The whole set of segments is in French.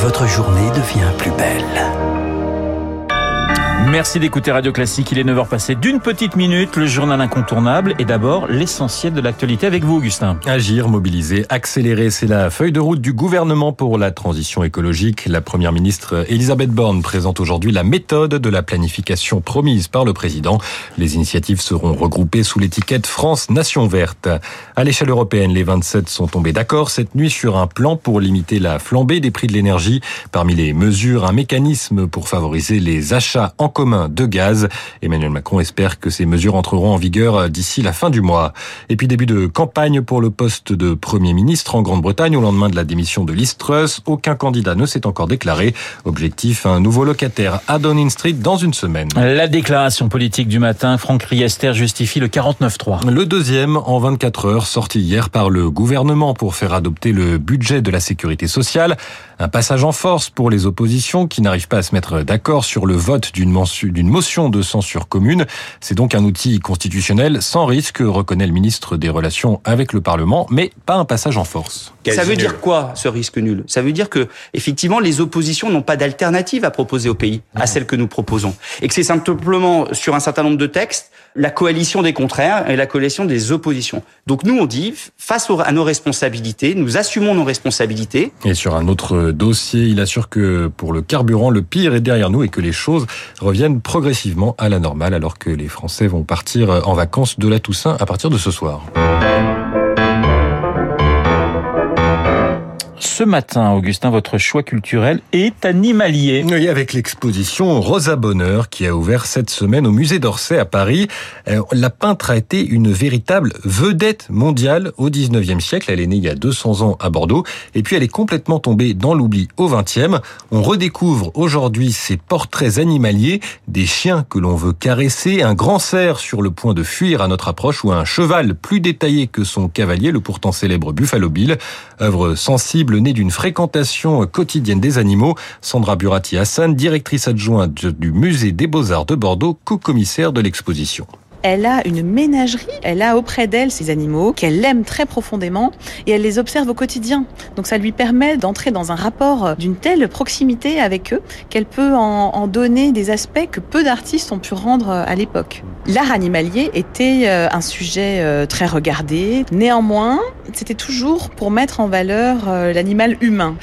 votre journée devient plus belle. Merci d'écouter Radio Classique. Il est 9h passé d'une petite minute. Le journal incontournable et d'abord l'essentiel de l'actualité avec vous, Augustin. Agir, mobiliser, accélérer, c'est la feuille de route du gouvernement pour la transition écologique. La première ministre Elisabeth Borne présente aujourd'hui la méthode de la planification promise par le président. Les initiatives seront regroupées sous l'étiquette France Nation Verte. À l'échelle européenne, les 27 sont tombés d'accord cette nuit sur un plan pour limiter la flambée des prix de l'énergie. Parmi les mesures, un mécanisme pour favoriser les achats en commun de gaz. Emmanuel Macron espère que ces mesures entreront en vigueur d'ici la fin du mois. Et puis début de campagne pour le poste de Premier ministre en Grande-Bretagne au lendemain de la démission de Liz Truss. Aucun candidat ne s'est encore déclaré. Objectif, un nouveau locataire à Downing Street dans une semaine. La déclaration politique du matin, Franck Riester justifie le 49-3. Le deuxième en 24 heures, sorti hier par le gouvernement pour faire adopter le budget de la sécurité sociale. Un passage en force pour les oppositions qui n'arrivent pas à se mettre d'accord sur le vote d'une d'une motion de censure commune. C'est donc un outil constitutionnel sans risque, reconnaît le ministre des Relations avec le Parlement, mais pas un passage en force. Ça veut dire quoi, ce risque nul? Ça veut dire que, effectivement, les oppositions n'ont pas d'alternative à proposer au pays, à celle que nous proposons. Et que c'est simplement, sur un certain nombre de textes, la coalition des contraires et la coalition des oppositions. Donc nous, on dit, face à nos responsabilités, nous assumons nos responsabilités. Et sur un autre dossier, il assure que pour le carburant, le pire est derrière nous et que les choses reviennent progressivement à la normale alors que les Français vont partir en vacances de la Toussaint à partir de ce soir. Ce matin, Augustin, votre choix culturel est animalier. Oui, avec l'exposition Rosa Bonheur qui a ouvert cette semaine au musée d'Orsay à Paris. Euh, la peintre a été une véritable vedette mondiale au 19e siècle. Elle est née il y a 200 ans à Bordeaux et puis elle est complètement tombée dans l'oubli au 20e. On redécouvre aujourd'hui ses portraits animaliers, des chiens que l'on veut caresser, un grand cerf sur le point de fuir à notre approche ou un cheval plus détaillé que son cavalier, le pourtant célèbre Buffalo Bill. Œuvre sensible d'une fréquentation quotidienne des animaux. Sandra Burati Hassan, directrice adjointe du musée des Beaux-Arts de Bordeaux, co-commissaire de l'exposition. Elle a une ménagerie, elle a auprès d'elle ces animaux qu'elle aime très profondément et elle les observe au quotidien. Donc ça lui permet d'entrer dans un rapport d'une telle proximité avec eux qu'elle peut en, donner des aspects que peu d'artistes ont pu rendre à l'époque. L'art animalier était euh, un sujet euh, très regardé. Néanmoins, c'était toujours pour mettre en valeur euh, l'animal humain.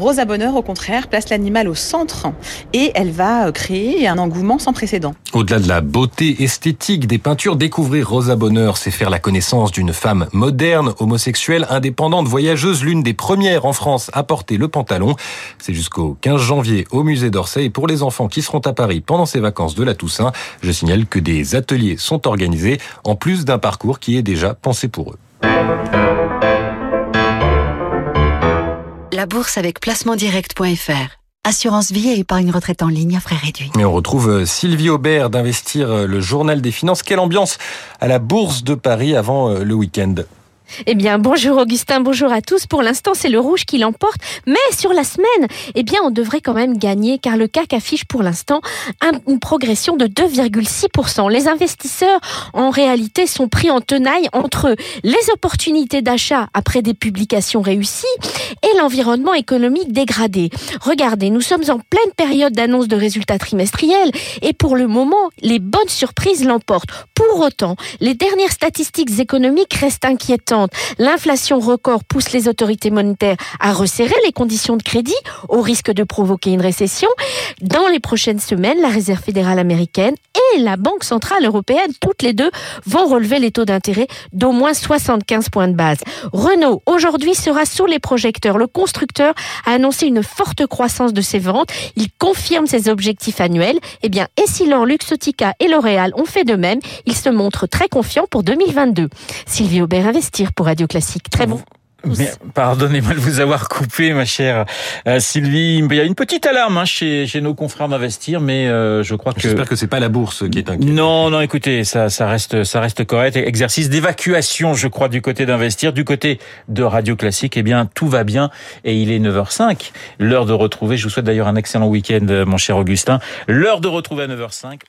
Rosa Bonheur, au contraire, place l'animal au centre et elle va euh, créer un engouement sans précédent. Au-delà de la beauté esthétique des peintures, découvrir Rosa Bonheur, c'est faire la connaissance d'une femme moderne, homosexuelle, indépendante, voyageuse, l'une des premières en France à porter le pantalon. C'est jusqu'au 15 janvier au musée d'Orsay et pour les enfants qui seront à Paris pendant ces vacances de la Toussaint, je signale que des ateliers sont organisés en plus d'un parcours qui est déjà pensé pour eux. La bourse avec placementdirect.fr. Assurance vie et épargne retraite en ligne à frais réduits. Et on retrouve euh, Sylvie Aubert d'Investir euh, le journal des finances. Quelle ambiance à la bourse de Paris avant euh, le week-end eh bien, bonjour Augustin, bonjour à tous. Pour l'instant, c'est le rouge qui l'emporte, mais sur la semaine, eh bien, on devrait quand même gagner car le CAC affiche pour l'instant une progression de 2,6%. Les investisseurs, en réalité, sont pris en tenaille entre les opportunités d'achat après des publications réussies et l'environnement économique dégradé. Regardez, nous sommes en pleine période d'annonce de résultats trimestriels et pour le moment, les bonnes surprises l'emportent. Pour autant, les dernières statistiques économiques restent inquiétantes. L'inflation record pousse les autorités monétaires à resserrer les conditions de crédit au risque de provoquer une récession. Dans les prochaines semaines, la Réserve fédérale américaine et la Banque centrale européenne, toutes les deux, vont relever les taux d'intérêt d'au moins 75 points de base. Renault, aujourd'hui, sera sous les projecteurs. Le constructeur a annoncé une forte croissance de ses ventes. Il confirme ses objectifs annuels. Eh bien, si Luxotica et L'Oréal ont fait de même, il se montre très confiant pour 2022. Sylvie Aubert investir pour Radio Classique. Très bon. Pardonnez-moi de vous avoir coupé, ma chère euh, Sylvie. Il y a une petite alarme hein, chez, chez nos confrères d'investir, mais euh, je crois que j'espère que c'est pas la bourse qui est inquiète. Non, non, écoutez, ça, ça reste, ça reste correct. Exercice d'évacuation, je crois, du côté d'investir, du côté de Radio Classique. Eh bien, tout va bien et il est 9h05. L'heure de retrouver. Je vous souhaite d'ailleurs un excellent week-end, mon cher Augustin. L'heure de retrouver à 9h05.